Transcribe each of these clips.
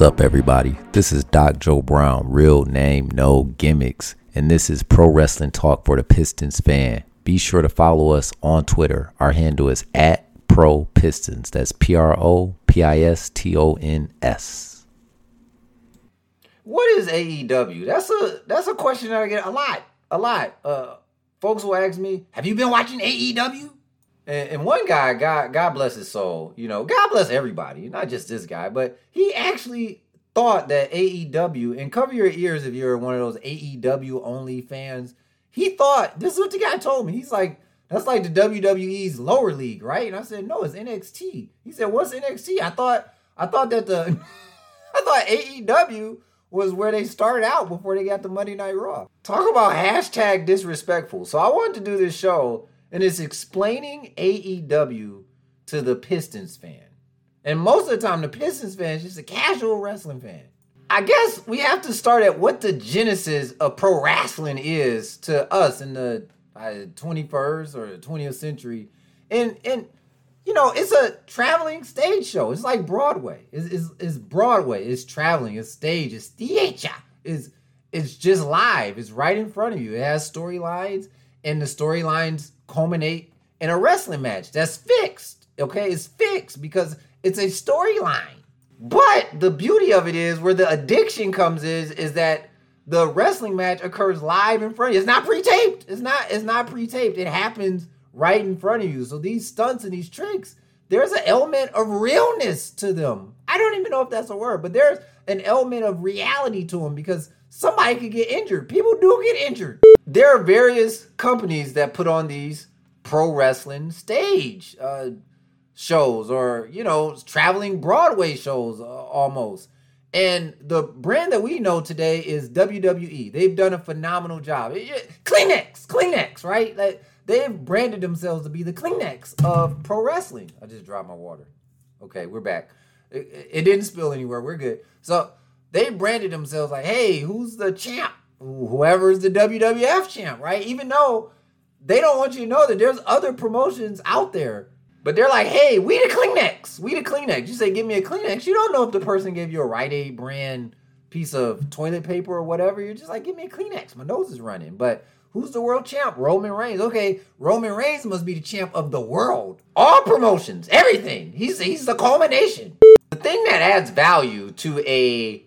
What's up, everybody? This is Doc Joe Brown, real name, no gimmicks, and this is Pro Wrestling Talk for the Pistons fan. Be sure to follow us on Twitter. Our handle is at Pro Pistons. That's P R O P I S T O N S. What is AEW? That's a that's a question that I get a lot, a lot. Uh, folks will ask me, "Have you been watching AEW?" And, and one guy, God, God bless his soul, you know, God bless everybody, not just this guy, but he actually thought that AEW, and cover your ears if you're one of those AEW only fans. He thought this is what the guy told me. He's like, that's like the WWE's lower league, right? And I said, no, it's NXT. He said, what's NXT? I thought, I thought that the, I thought AEW was where they started out before they got the Monday Night Raw. Talk about hashtag disrespectful. So I wanted to do this show and it's explaining AEW to the Pistons fan. And most of the time, the Pistons fan is just a casual wrestling fan. I guess we have to start at what the genesis of pro wrestling is to us in the uh, 21st or 20th century. And, and you know, it's a traveling stage show. It's like Broadway. It's, it's, it's Broadway. It's traveling. It's stage. It's theater. It's, it's just live. It's right in front of you. It has storylines, and the storylines culminate in a wrestling match that's fixed. Okay, it's fixed because it's a storyline. But the beauty of it is where the addiction comes is is that the wrestling match occurs live in front of you. It's not pre-taped. It's not it's not pre-taped. It happens right in front of you. So these stunts and these tricks, there's an element of realness to them. I don't even know if that's a word, but there's an element of reality to them because somebody could get injured. People do get injured. There are various companies that put on these pro wrestling stage uh, shows or, you know, traveling Broadway shows uh, almost. And the brand that we know today is WWE. They've done a phenomenal job. Kleenex, Kleenex, right? Like they've branded themselves to be the Kleenex of pro wrestling. I just dropped my water. Okay, we're back. It, it didn't spill anywhere. We're good. So they branded themselves like, hey, who's the champ? Whoever's the WWF champ, right? Even though they don't want you to know that there's other promotions out there. But they're like, hey, we the Kleenex. We the Kleenex. You say, give me a Kleenex. You don't know if the person gave you a Rite Aid brand piece of toilet paper or whatever. You're just like, give me a Kleenex. My nose is running. But who's the world champ? Roman Reigns. Okay, Roman Reigns must be the champ of the world. All promotions, everything. He's he's the culmination. The thing that adds value to a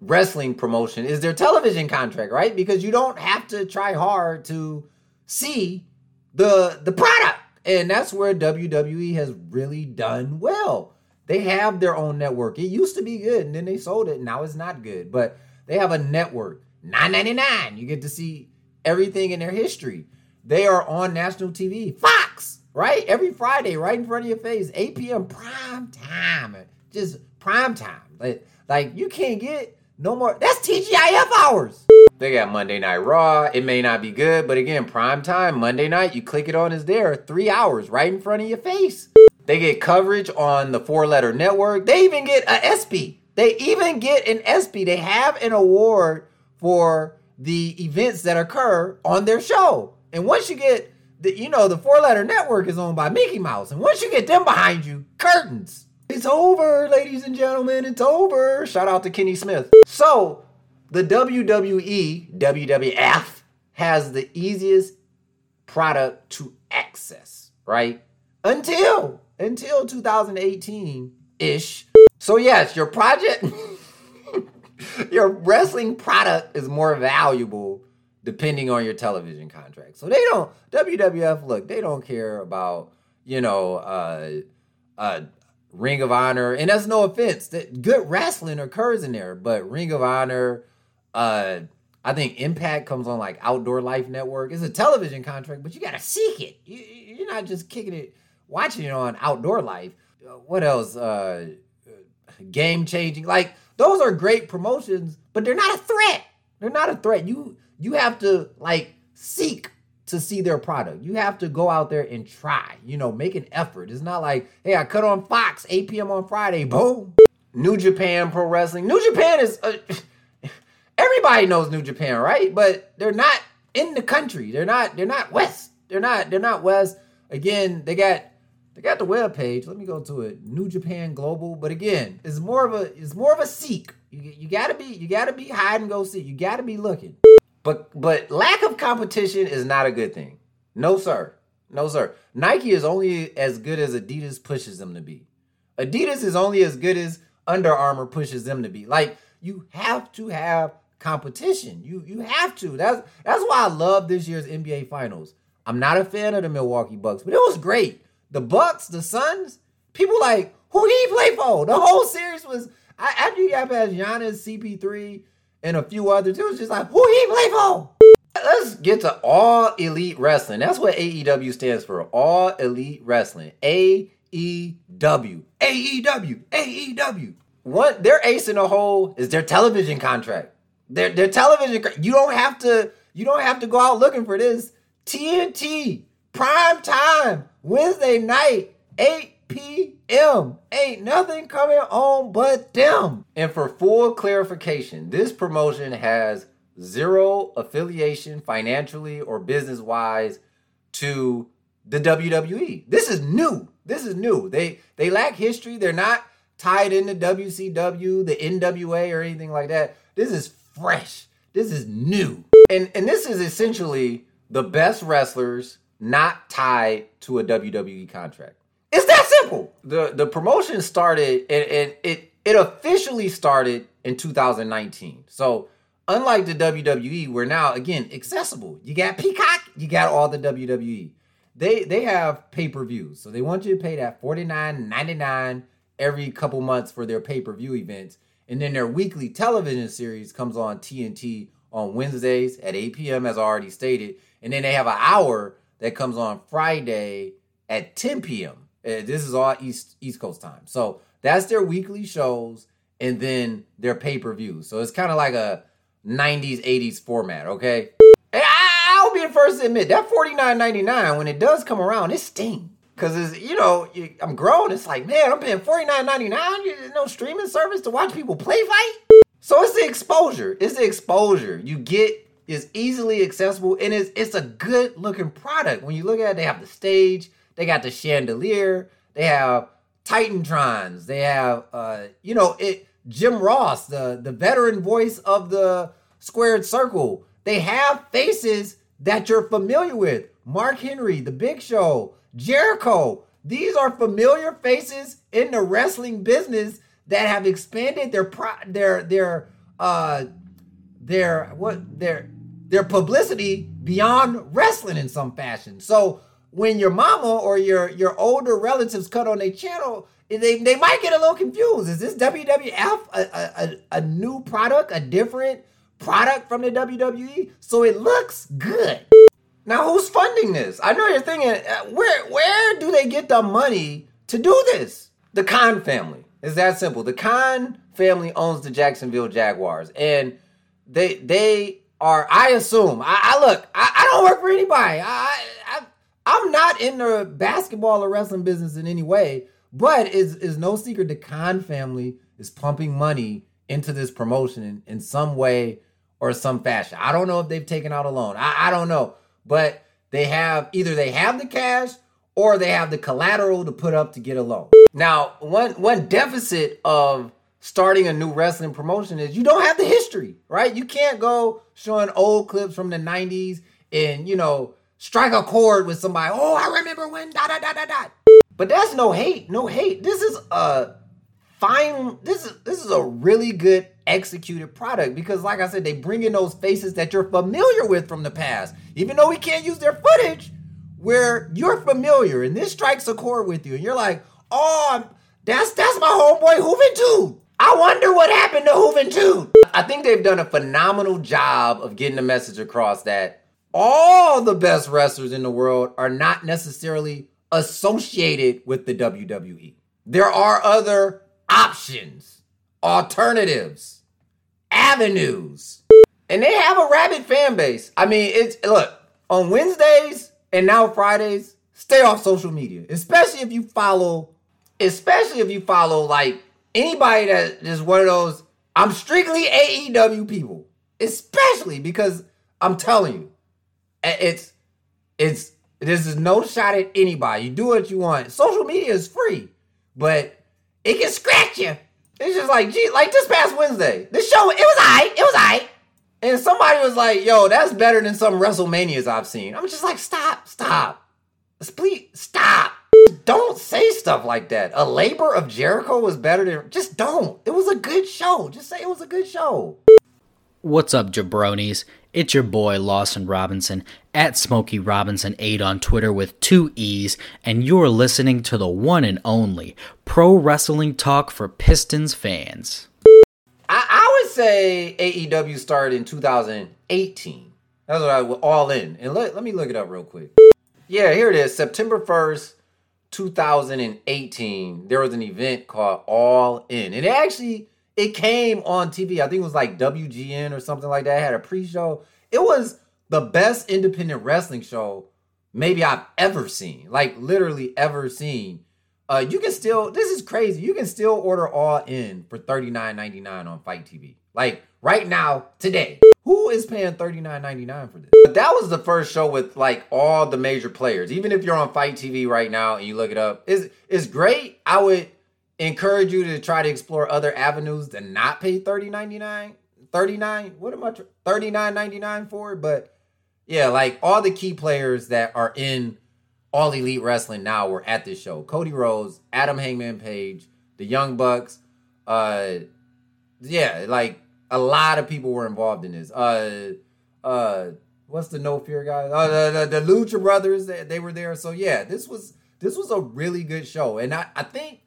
wrestling promotion is their television contract, right? Because you don't have to try hard to see the the product. And that's where WWE has really done well. They have their own network. It used to be good and then they sold it. Now it's not good. But they have a network. 9.99. You get to see everything in their history. They are on national TV. Fox, right? Every Friday, right in front of your face. 8 p.m. prime time. Just prime time. Like, like you can't get no more. That's TGIF hours. They got Monday Night Raw. It may not be good, but again, prime time, Monday night, you click it on, is there. Three hours right in front of your face. They get coverage on the four letter network. They even get a ESPY. They even get an ESPY. They have an award for the events that occur on their show. And once you get the, you know, the four letter network is owned by Mickey Mouse. And once you get them behind you, curtains. It's over, ladies and gentlemen. It's over. Shout out to Kenny Smith. So, the WWE, WWF, has the easiest product to access, right? Until until 2018 ish. So yes, your project your wrestling product is more valuable depending on your television contract. So they don't WWF look, they don't care about, you know, uh uh Ring of Honor, and that's no offense. That good wrestling occurs in there, but Ring of Honor, uh, I think Impact comes on like Outdoor Life Network. It's a television contract, but you gotta seek it. You, you're not just kicking it, watching it on Outdoor Life. What else? Uh, game changing. Like those are great promotions, but they're not a threat. They're not a threat. You you have to like seek to see their product. You have to go out there and try, you know, make an effort. It's not like, hey, I cut on Fox 8 p.m. on Friday, boom. New Japan Pro Wrestling. New Japan is, uh, everybody knows New Japan, right? But they're not in the country. They're not, they're not West. They're not, they're not West. Again, they got, They got the web page. Let me go to it. New Japan Global. But again, it's more of a it's more of a seek. You, you gotta be you gotta be hide and go seek. You gotta be looking. But but lack of competition is not a good thing. No sir. No sir. Nike is only as good as Adidas pushes them to be. Adidas is only as good as Under Armour pushes them to be. Like you have to have competition. You you have to. That's that's why I love this year's NBA Finals. I'm not a fan of the Milwaukee Bucks, but it was great the Bucks, the Suns, people like, who did he play for? The whole series was after you got past Giannis, CP3, and a few others, it was just like, who he play for? Let's get to all elite wrestling. That's what AEW stands for. All elite wrestling. AEW. AEW. AEW. What their ace in the hole is their television contract. Their their television you don't have to you don't have to go out looking for this. TNT prime time Wednesday night, 8 p.m. Ain't nothing coming on but them. And for full clarification, this promotion has zero affiliation financially or business wise to the WWE. This is new. This is new. They they lack history. They're not tied into WCW, the NWA, or anything like that. This is fresh. This is new. And and this is essentially the best wrestlers not tied to a WWE contract. It's that simple. The the promotion started and, and it it officially started in 2019. So unlike the WWE, we're now again accessible. You got Peacock, you got all the WWE. They they have pay-per-views. So they want you to pay that $49.99 every couple months for their pay-per-view events. And then their weekly television series comes on TNT on Wednesdays at 8 p.m. as I already stated. And then they have an hour that comes on Friday at 10 p.m. This is all East East Coast time. So that's their weekly shows and then their pay per views. So it's kind of like a 90s, 80s format, okay? And I, will be the first to admit that $49.99, when it does come around, it stings. Cause it's you know I'm grown. It's like man, I'm paying forty nine ninety nine. There's no streaming service to watch people play fight. So it's the exposure. It's the exposure you get is easily accessible and it's it's a good looking product. When you look at it, they have the stage, they got the chandelier, they have Titantrons, they have uh, you know, it Jim Ross, the the veteran voice of the squared circle. They have faces that you're familiar with. Mark Henry, The Big Show, Jericho. These are familiar faces in the wrestling business that have expanded their pro- their their uh their what their their publicity beyond wrestling in some fashion. So when your mama or your your older relatives cut on their channel, they, they might get a little confused. Is this WWF a, a, a new product, a different product from the WWE? So it looks good. Now, who's funding this? I know you're thinking, uh, where where do they get the money to do this? The Khan family. It's that simple. The Khan family owns the Jacksonville Jaguars, and they they are I assume I, I look I, I, don't work for anybody. I, I I'm not in the basketball or wrestling business in any way, but it's, is no secret the Khan family is pumping money into this promotion in, in some way or some fashion. I don't know if they've taken out a loan. I, I don't know, but they have either they have the cash or they have the collateral to put up to get a loan. Now, one one deficit of starting a new wrestling promotion is you don't have the history, right? You can't go showing old clips from the 90s and, you know, strike a chord with somebody. Oh, I remember when da da da da da. But that's no hate, no hate. This is a fine this is this is a really good executed product because like I said, they bring in those faces that you're familiar with from the past. Even though we can't use their footage, where you're familiar and this strikes a chord with you and you're like, "Oh, that's that's my homeboy Juventud." I wonder what happened to Juventud. I think they've done a phenomenal job of getting the message across that all the best wrestlers in the world are not necessarily associated with the WWE. There are other options, alternatives, avenues. And they have a rabid fan base. I mean, it's look, on Wednesdays and now Fridays, stay off social media, especially if you follow especially if you follow like anybody that is one of those, I'm strictly AEW people, especially because I'm telling you, it's it's This is no shot at anybody. You do what you want. Social media is free, but it can scratch you. It's just like, gee, like this past Wednesday, this show, it was I, it was I. And somebody was like, yo, that's better than some WrestleManias I've seen. I'm just like, stop, stop. Please, stop. Don't say stuff like that. A labor of Jericho was better than, just don't. It was a good show. Just say it was a good show. What's up, jabronis? It's your boy Lawson Robinson at Smokey Robinson 8 on Twitter with two E's, and you're listening to the one and only Pro Wrestling Talk for Pistons fans. I, I would say AEW started in 2018. That's what I was all in. And let, let me look it up real quick. Yeah, here it is. September 1st, 2018. There was an event called All In. And it actually it came on TV. I think it was like WGN or something like that. It had a pre-show. It was the best independent wrestling show maybe I've ever seen. Like literally ever seen. Uh, you can still this is crazy. You can still order all in for $39.99 on FITE TV. Like right now, today. Who is paying $39.99 for this? But that was the first show with like all the major players. Even if you're on FITE TV right now and you look it up, it's, it's great. I would encourage you to try to explore other avenues to not pay $30.99. 39 what am i 39.99 for? But yeah like all the key players that are in all elite wrestling now were at this show. Cody rhodes adam hangman page the young bucks uh yeah like a lot of people were involved in this. Uh uh what's the no fear guy? Uh, the, the, the lucha brothers they, they were there. So yeah this was this was a really good show. And i i think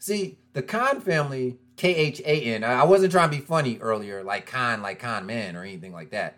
see the khan family K H A N. I wasn't trying to be funny earlier, like Khan, like con man or anything like that.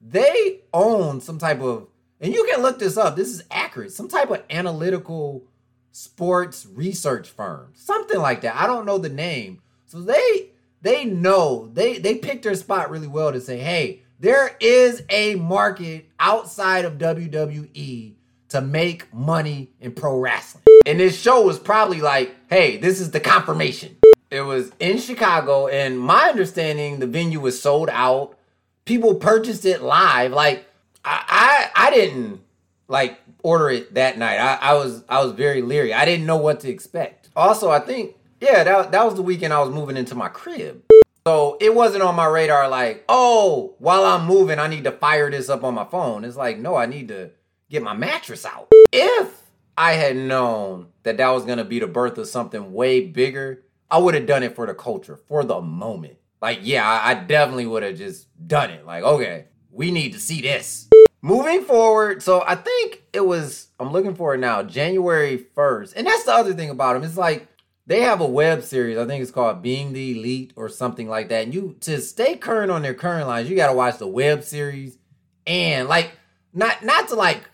They own some type of, and you can look this up. This is accurate. Some type of analytical sports research firm, something like that. I don't know the name. So they they know they they picked their spot really well to say, hey, there is a market outside of WWE to make money in pro wrestling. And this show was probably like, hey, this is the confirmation. It was in Chicago, and my understanding, the venue was sold out. People purchased it live. Like I, I, I didn't like order it that night. I, I was, I was very leery. I didn't know what to expect. Also, I think, yeah, that that was the weekend I was moving into my crib. So it wasn't on my radar. Like, oh, while I'm moving, I need to fire this up on my phone. It's like, no, I need to get my mattress out. If I had known that that was gonna be the birth of something way bigger I would have done it for the culture, for the moment. Like, yeah, I, I definitely would have just done it. Like, okay, we need to see this. Moving forward, so I think it was, I'm looking for it now, January 1st. And that's the other thing about them. It's like they have a web series, I think it's called Being the Elite or something like that. And you, to stay current on their current lines, you got to watch the web series and like, not, not to like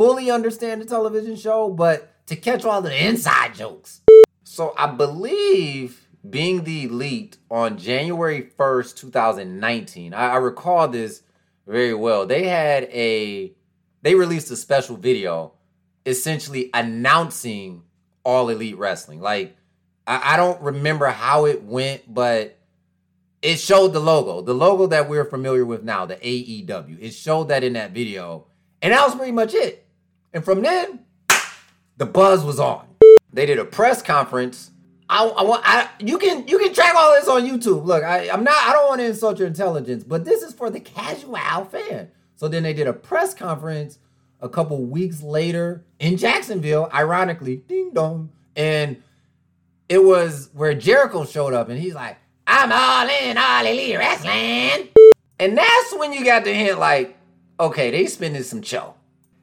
fully understand the television show, but to catch all the inside jokes. So I believe being the elite on January 1st, 2019, I, I recall this very well. They had a they released a special video essentially announcing all elite wrestling. Like I, I don't remember how it went, but it showed the logo, the logo that we're familiar with now, the AEW. It showed that in that video. And that was pretty much it. And from then, the buzz was on. They did a press conference. I, I want I you can you can track all this on YouTube. Look, I, I'm not I don't want to insult your intelligence, but this is for the casual fan. So then they did a press conference a couple weeks later in Jacksonville, ironically, ding dong. And it was where Jericho showed up and he's like, I'm all in all elite wrestling. And that's when you got the hint like, okay, they spending some cho.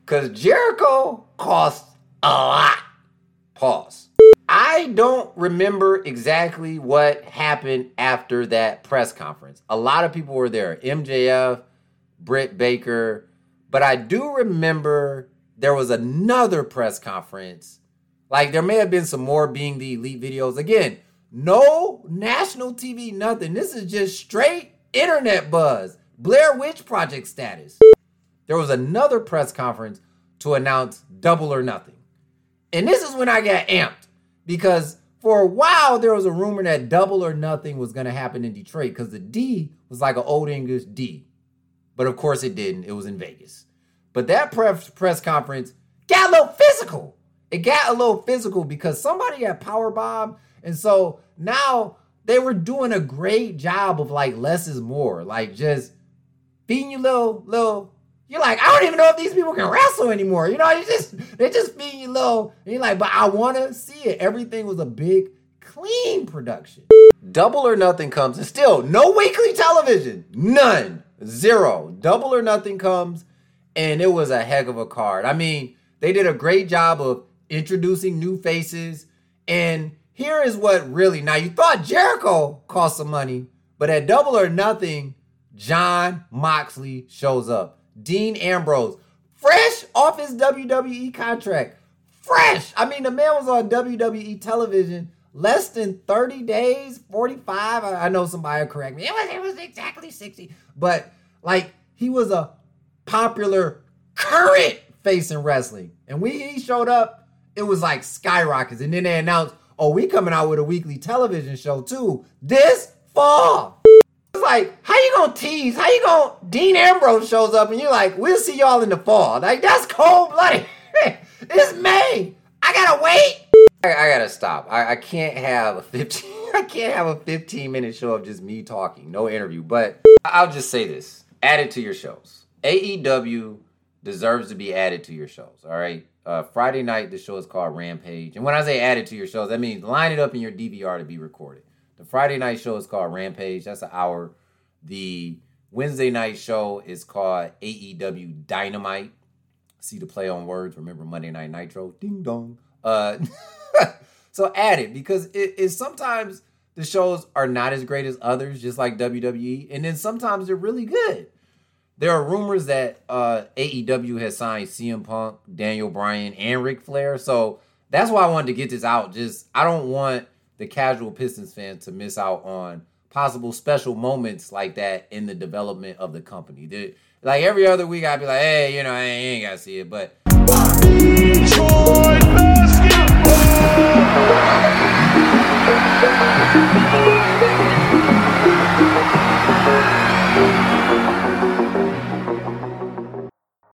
Cause Jericho cost a lot. Pause. I don't remember exactly what happened after that press conference. A lot of people were there MJF, Britt Baker, but I do remember there was another press conference. Like there may have been some more being the elite videos. Again, no national TV, nothing. This is just straight internet buzz. Blair Witch Project status. There was another press conference to announce double or nothing. And this is when I got amped because for a while there was a rumor that double or nothing was going to happen in Detroit because the D was like an old English D. But of course it didn't. It was in Vegas. But that press, press conference got a little physical. It got a little physical because somebody had power bomb, and so now they were doing a great job of like less is more, like just beating you little little. You're like, I don't even know if these people can wrestle anymore. You know, you just they just beating you low. And you're like, but I want to see it. Everything was a big, clean production. Double or Nothing comes, and still no weekly television, none, zero. Double or Nothing comes, and it was a heck of a card. I mean, they did a great job of introducing new faces, and here is what really now you thought Jericho cost some money, but at Double or Nothing, Jon Moxley shows up. Dean Ambrose, fresh off his WWE contract, fresh. I mean, the man was on WWE television less than 30 days, 45. I, know somebody will correct me. It was, it was exactly 60. But like he was a popular current face in wrestling. And when he showed up, it was like skyrockets. And then they announced, oh, we coming out with a weekly television show too. This fall. It's like, how you gonna tease? How you gonna Dean Ambrose shows up and you're like, we'll see y'all in the fall. Like that's cold blooded. it's May. I gotta wait. I, I gotta stop. I, I can't have a 15 I can't have a 15 minute show of just me talking, no interview. But I'll just say this. Add it to your shows. AEW deserves to be added to your shows. All right. Uh, Friday night, the show is called Rampage. And when I say add it to your shows, that means line it up in your DVR to be recorded. The Friday night show is called Rampage. That's an hour. The Wednesday night show is called AEW Dynamite. See the play on words. Remember Monday Night Nitro? Ding dong. Uh, so add it because it is sometimes the shows are not as great as others, just like WWE, and then sometimes they're really good. There are rumors that uh, AEW has signed CM Punk, Daniel Bryan, and Ric Flair. So that's why I wanted to get this out. Just I don't want the casual Pistons fan to miss out on possible special moments like that in the development of the company. Like every other week, I'd be like, hey, you know, I ain't, ain't got to see it, but. Detroit basketball!